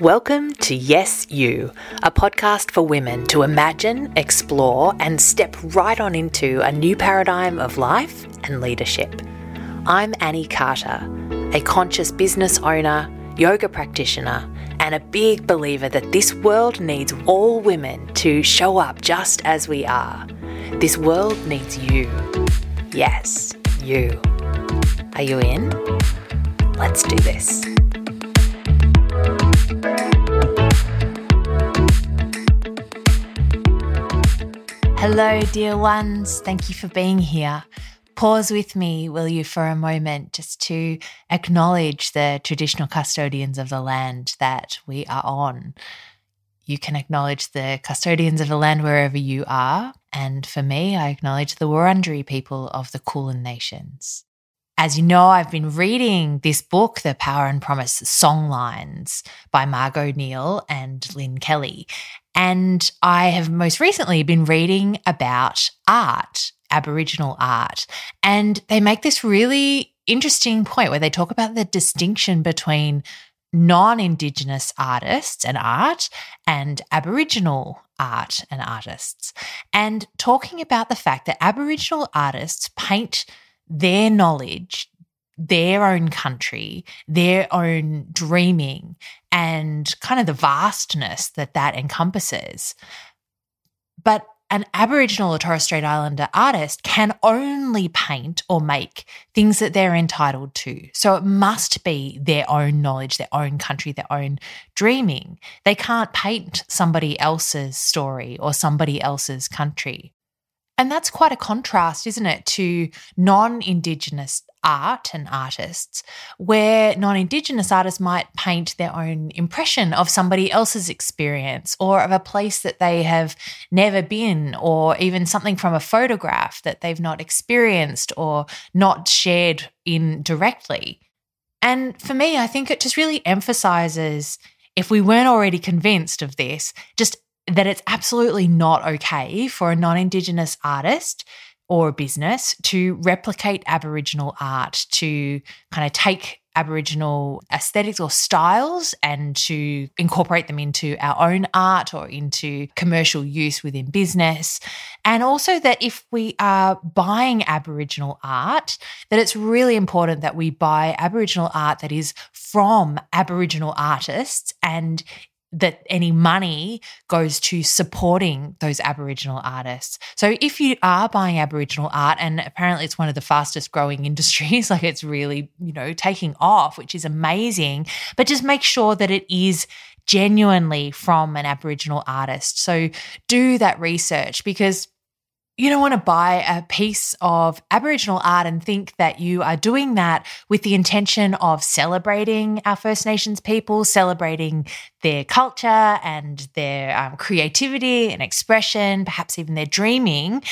Welcome to Yes You, a podcast for women to imagine, explore, and step right on into a new paradigm of life and leadership. I'm Annie Carter, a conscious business owner, yoga practitioner, and a big believer that this world needs all women to show up just as we are. This world needs you. Yes, you. Are you in? Let's do this. Hello, dear ones. Thank you for being here. Pause with me, will you, for a moment, just to acknowledge the traditional custodians of the land that we are on. You can acknowledge the custodians of the land wherever you are. And for me, I acknowledge the Wurundjeri people of the Kulin Nations. As you know, I've been reading this book, The Power and Promise Songlines by Margo Neale and Lynne Kelly. And I have most recently been reading about art, Aboriginal art. And they make this really interesting point where they talk about the distinction between non Indigenous artists and art and Aboriginal art and artists. And talking about the fact that Aboriginal artists paint their knowledge, their own country, their own dreaming, and kind of the vastness that that encompasses. But an Aboriginal or Torres Strait Islander artist can only paint or make things that they're entitled to. So it must be their own knowledge, their own country, their own dreaming. They can't paint somebody else's story or somebody else's country. And that's quite a contrast, isn't it, to non Indigenous art and artists, where non Indigenous artists might paint their own impression of somebody else's experience or of a place that they have never been, or even something from a photograph that they've not experienced or not shared in directly. And for me, I think it just really emphasizes if we weren't already convinced of this, just that it's absolutely not okay for a non Indigenous artist or a business to replicate Aboriginal art, to kind of take Aboriginal aesthetics or styles and to incorporate them into our own art or into commercial use within business. And also that if we are buying Aboriginal art, that it's really important that we buy Aboriginal art that is from Aboriginal artists and that any money goes to supporting those Aboriginal artists. So if you are buying Aboriginal art, and apparently it's one of the fastest growing industries, like it's really, you know, taking off, which is amazing, but just make sure that it is genuinely from an Aboriginal artist. So do that research because you don't want to buy a piece of Aboriginal art and think that you are doing that with the intention of celebrating our First Nations people, celebrating their culture and their um, creativity and expression, perhaps even their dreaming,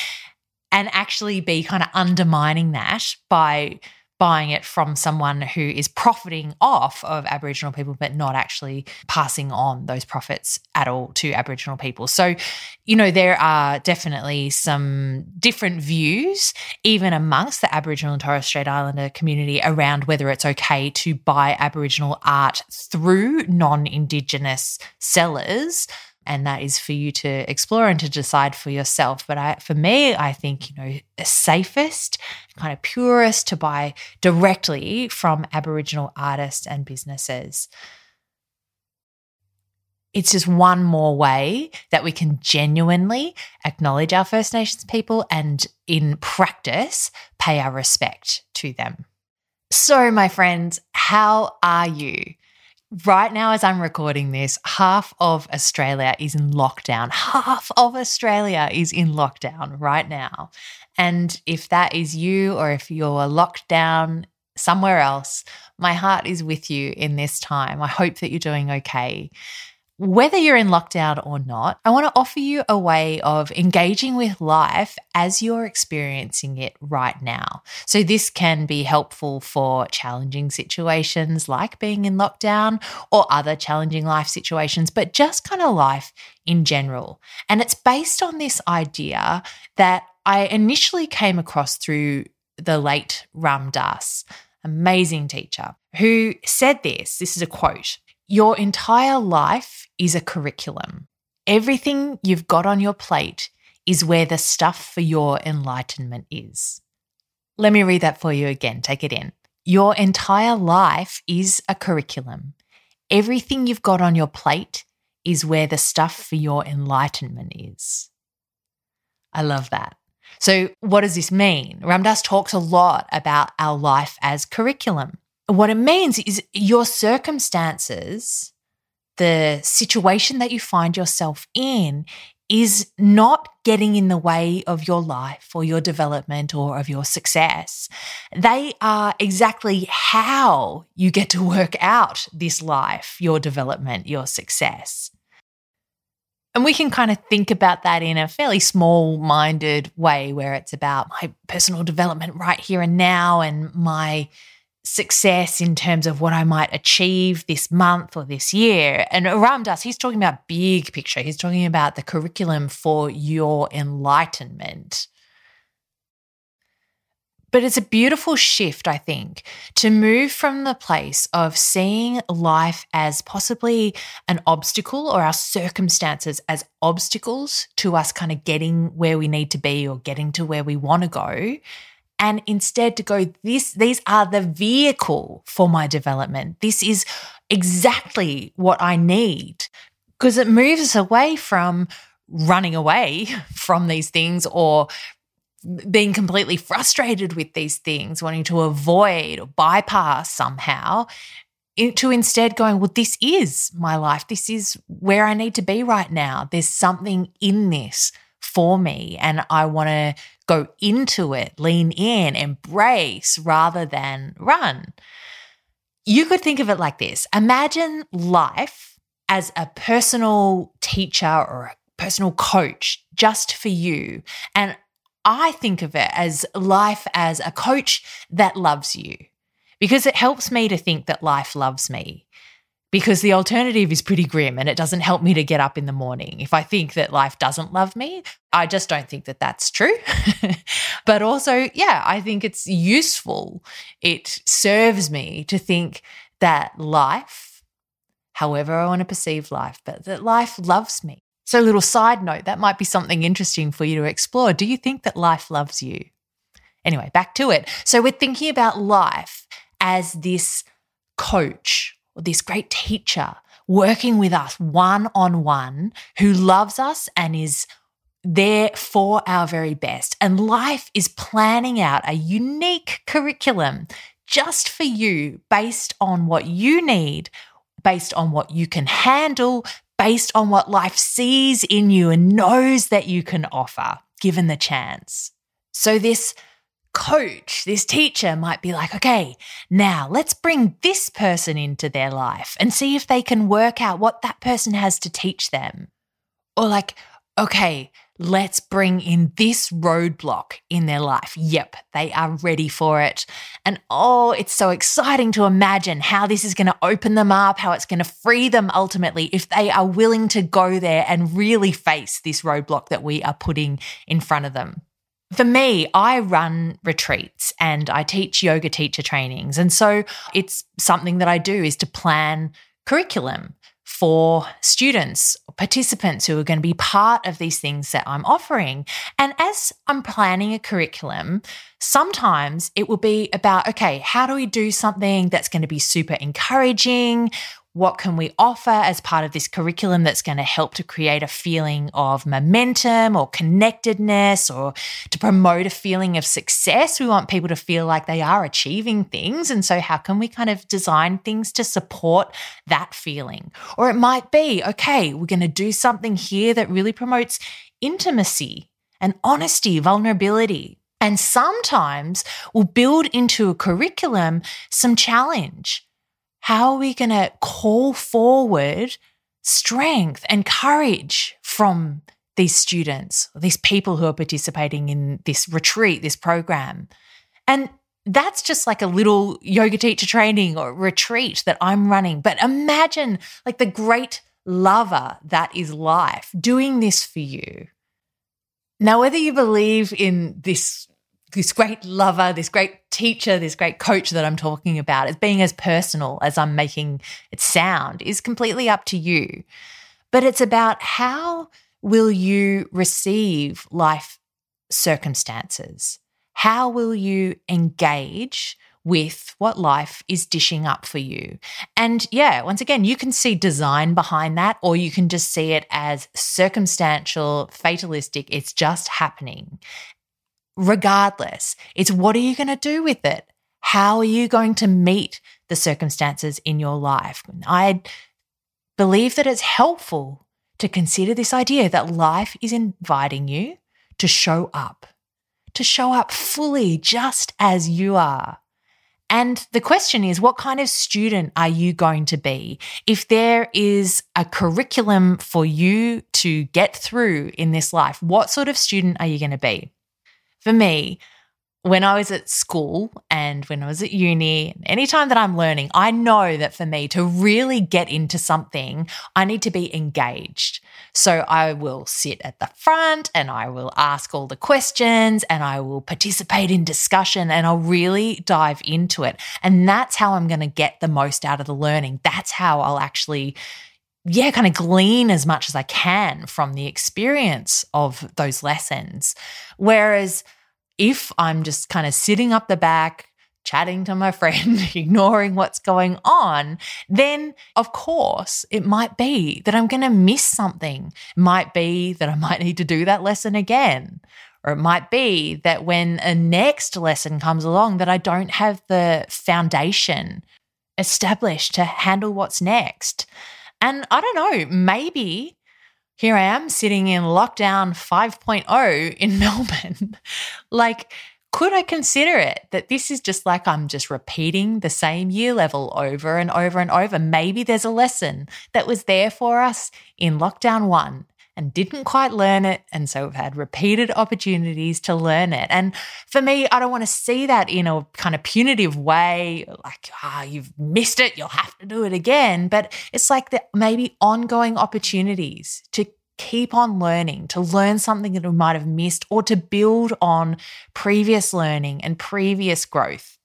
and actually be kind of undermining that by buying it from someone who is profiting off of Aboriginal people, but not actually passing on those profits at all to Aboriginal people. So, you know, there are definitely some different views, even amongst the Aboriginal and Torres Strait Islander community, around whether it's okay to buy Aboriginal art through non Indigenous sellers and that is for you to explore and to decide for yourself but I, for me i think you know the safest kind of purest to buy directly from aboriginal artists and businesses it's just one more way that we can genuinely acknowledge our First Nations people and, in practice, pay our respect to them. So, my friends, how are you? Right now, as I'm recording this, half of Australia is in lockdown. Half of Australia is in lockdown right now. And if that is you, or if you're locked down somewhere else, my heart is with you in this time. I hope that you're doing okay. Whether you're in lockdown or not, I want to offer you a way of engaging with life as you're experiencing it right now. So, this can be helpful for challenging situations like being in lockdown or other challenging life situations, but just kind of life in general. And it's based on this idea that I initially came across through the late Ram Dass, amazing teacher, who said this. This is a quote Your entire life is a curriculum. Everything you've got on your plate is where the stuff for your enlightenment is. Let me read that for you again. Take it in. Your entire life is a curriculum. Everything you've got on your plate is where the stuff for your enlightenment is. I love that. So, what does this mean? Ram Dass talks a lot about our life as curriculum. What it means is your circumstances, the situation that you find yourself in, is not getting in the way of your life or your development or of your success. They are exactly how you get to work out this life, your development, your success. And we can kind of think about that in a fairly small minded way where it's about my personal development right here and now and my success in terms of what I might achieve this month or this year. And Ram Dass, he's talking about big picture. He's talking about the curriculum for your enlightenment. But it's a beautiful shift, I think, to move from the place of seeing life as possibly an obstacle or our circumstances as obstacles to us kind of getting where we need to be or getting to where we want to go. And instead to go, this, these are the vehicle for my development. This is exactly what I need because it moves us away from running away from these things or being completely frustrated with these things, wanting to avoid or bypass somehow, to instead going, well, this is my life. This is where I need to be right now. There's something in this for me, and I want to go into it, lean in, embrace rather than run. You could think of it like this Imagine life as a personal teacher or a personal coach just for you. And I think of it as life as a coach that loves you because it helps me to think that life loves me. Because the alternative is pretty grim and it doesn't help me to get up in the morning. If I think that life doesn't love me, I just don't think that that's true. but also, yeah, I think it's useful. It serves me to think that life, however I want to perceive life, but that life loves me. So, little side note, that might be something interesting for you to explore. Do you think that life loves you? Anyway, back to it. So, we're thinking about life as this coach or this great teacher working with us one on one who loves us and is there for our very best. And life is planning out a unique curriculum just for you based on what you need, based on what you can handle, based on what life sees in you and knows that you can offer, given the chance. So, this coach, this teacher might be like, okay, now let's bring this person into their life and see if they can work out what that person has to teach them. Or, like, okay, let's bring in this roadblock in their life. Yep, they are ready for it. And oh, it's so exciting to imagine how this is going to open them up, how it's going to free them ultimately if they are willing to go there and really face this roadblock that we are putting in front of them. For me, I run retreats and I teach yoga teacher trainings. And so it's something that I do is to plan curriculum for students, participants who are going to be part of these things that I'm offering. And as I'm planning a curriculum, sometimes it will be about okay, how do we do something that's going to be super encouraging? What can we offer as part of this curriculum that's going to help to create a feeling of momentum or connectedness or to promote a feeling of success? We want people to feel like they are achieving things. And so, how can we kind of design things to support that feeling? Or it might be, okay, we're going to do something here that really promotes intimacy and honesty, vulnerability. And sometimes we'll build into a curriculum some challenge how are we going to call forward strength and courage from these students, these people who are participating in this retreat, this program? And that's just like a little yoga teacher training or retreat that I'm running. But imagine like the great lover that is life doing this for you. Now, whether you believe in this this great lover, this great teacher, this great coach that I'm talking about, as being as personal as I'm making it sound, is completely up to you. But it's about how will you receive life circumstances? How will you engage with what life is dishing up for you. And yeah, once again, you can see design behind that, or you can just see it as circumstantial, fatalistic. It's just happening. Regardless, it's what are you going to do with it? How are you going to meet the circumstances in your life? I believe that it's helpful to consider this idea that life is inviting you to show up, to show up fully just as you are. And the question is, what kind of student are you going to be? If there is a curriculum for you to get through in this life, what sort of student are you going to be? For me, when I was at school and when I was at uni, anytime that I'm learning, I know that for me to really get into something, I need to be engaged. So I will sit at the front and I will ask all the questions and I will participate in discussion and I'll really dive into it. And that's how I'm going to get the most out of the learning. That's how I'll actually yeah, kind of glean as much as I can from the experience of those lessons. Whereas if I'm just kind of sitting up the back, chatting to my friend, ignoring what's going on, then of course it might be that I'm going to miss something. It might be that I might need to do that lesson again. Or it might be that when a next lesson comes along that I don't have the foundation established to handle what's next. And I don't know, maybe here I am sitting in lockdown 5.0 in Melbourne. like, could I consider it that this is just like I'm just repeating the same year level over and over and over? Maybe there's a lesson that was there for us in lockdown one and didn't quite learn it. And so we've had repeated opportunities to learn it. And for me, I don't want to see that in a kind of punitive way, like, ah, oh, you've missed it, you'll have to do it again. But it's like the maybe ongoing opportunities to keep on learning, to learn something that we might have missed, or to build on previous learning and previous growth.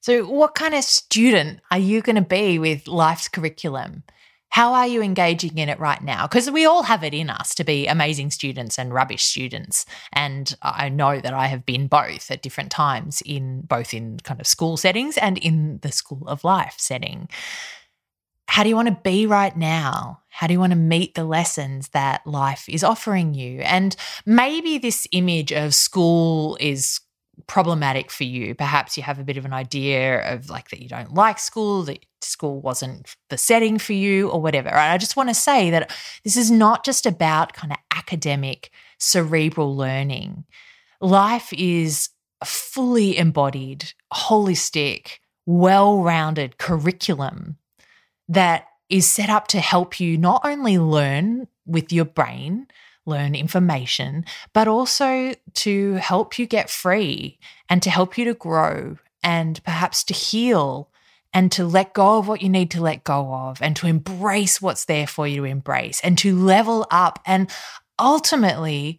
So, what kind of student are you going to be with life's curriculum? How are you engaging in it right now? Because we all have it in us to be amazing students and rubbish students. And I know that I have been both at different times in both in kind of school settings and in the school of life setting how do you want to be right now? How do you want to meet the lessons that life is offering you? And maybe this image of school is problematic for you. Perhaps you have a bit of an idea of like that you don't like school, that school wasn't the setting for you, or whatever. And I just want to say that this is not just about kind of academic, cerebral learning. Life is a fully embodied, holistic, well rounded curriculum that is set up to help you not only learn with your brain, learn information, but also to help you get free and to help you to grow and perhaps to heal and to let go of what you need to let go of and to embrace what's there for you to embrace and to level up and ultimately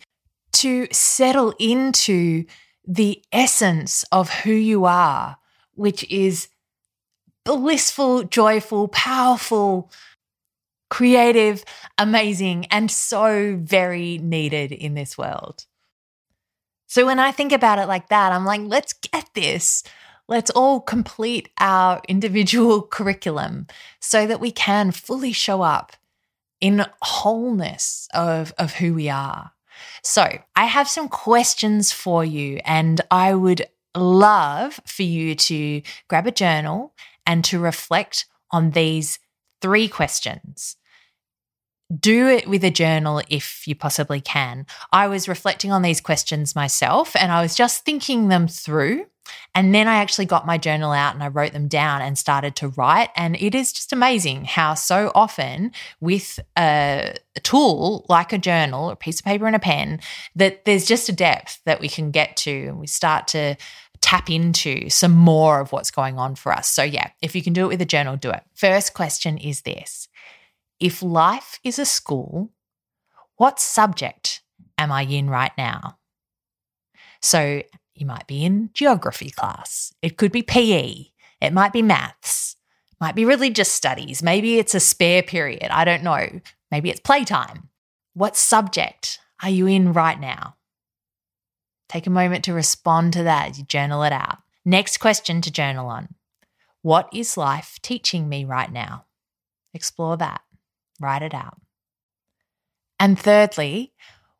to settle into the essence of who you are, which is blissful, joyful, powerful, creative, amazing, and so very needed in this world. So when I think about it like that, I'm like, let's get this. Let's all complete our individual curriculum so that we can fully show up in wholeness of, of who we are. So, I have some questions for you, and I would love for you to grab a journal and to reflect on these three questions. Do it with a journal if you possibly can. I was reflecting on these questions myself and I was just thinking them through. And then I actually got my journal out and I wrote them down and started to write. And it is just amazing how so often with a, tool like a journal, a piece of paper and a pen, that there's just a depth that we can get to. And we start to tap into some more of what's going on for us. So, yeah, if you can do it with a journal, do it. First question is this If life is a school, what subject am I in right now? So, You might be in geography class. It could be PE. It might be maths. It Might be religious studies. Maybe it's a spare period. I don't know. Maybe it's playtime. What subject are you in right now? Take a moment to respond to that you journal it out. Next question to journal on What is life teaching me right now? Explore that, write it out. And thirdly,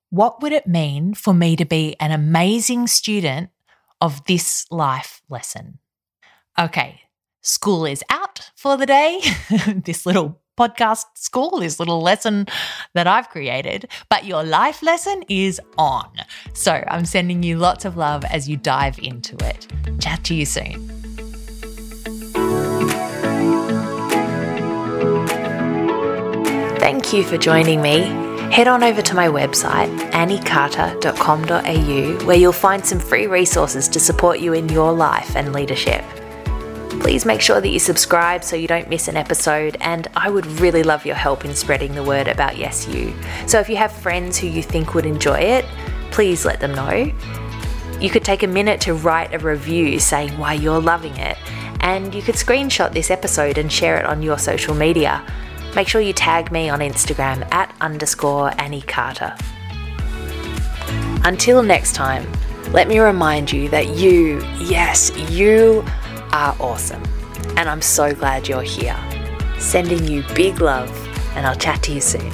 what would it mean for me to be an amazing student of this life lesson? Okay, school is out for the day. this little podcast school, this little lesson that I've created, but your life lesson is on. So I'm sending you lots of love as you dive into it. Chat to you soon. Thank you for joining me. Head on over to my website, anniecarter.com.au, where you'll find some free resources to support you in your life and leadership. Please make sure that you subscribe so you don't miss an episode, and I would really love your help in spreading the word about Yes You. So if you have friends who you think would enjoy it, please let them know. You could take a minute to write a review saying why you're loving it, and you could screenshot this episode and share it on your social media. Make sure you tag me on Instagram at underscore Annie Carter. Until next time, let me remind you that you, yes, you are awesome. And I'm so glad you're here. Sending you big love, and I'll chat to you soon.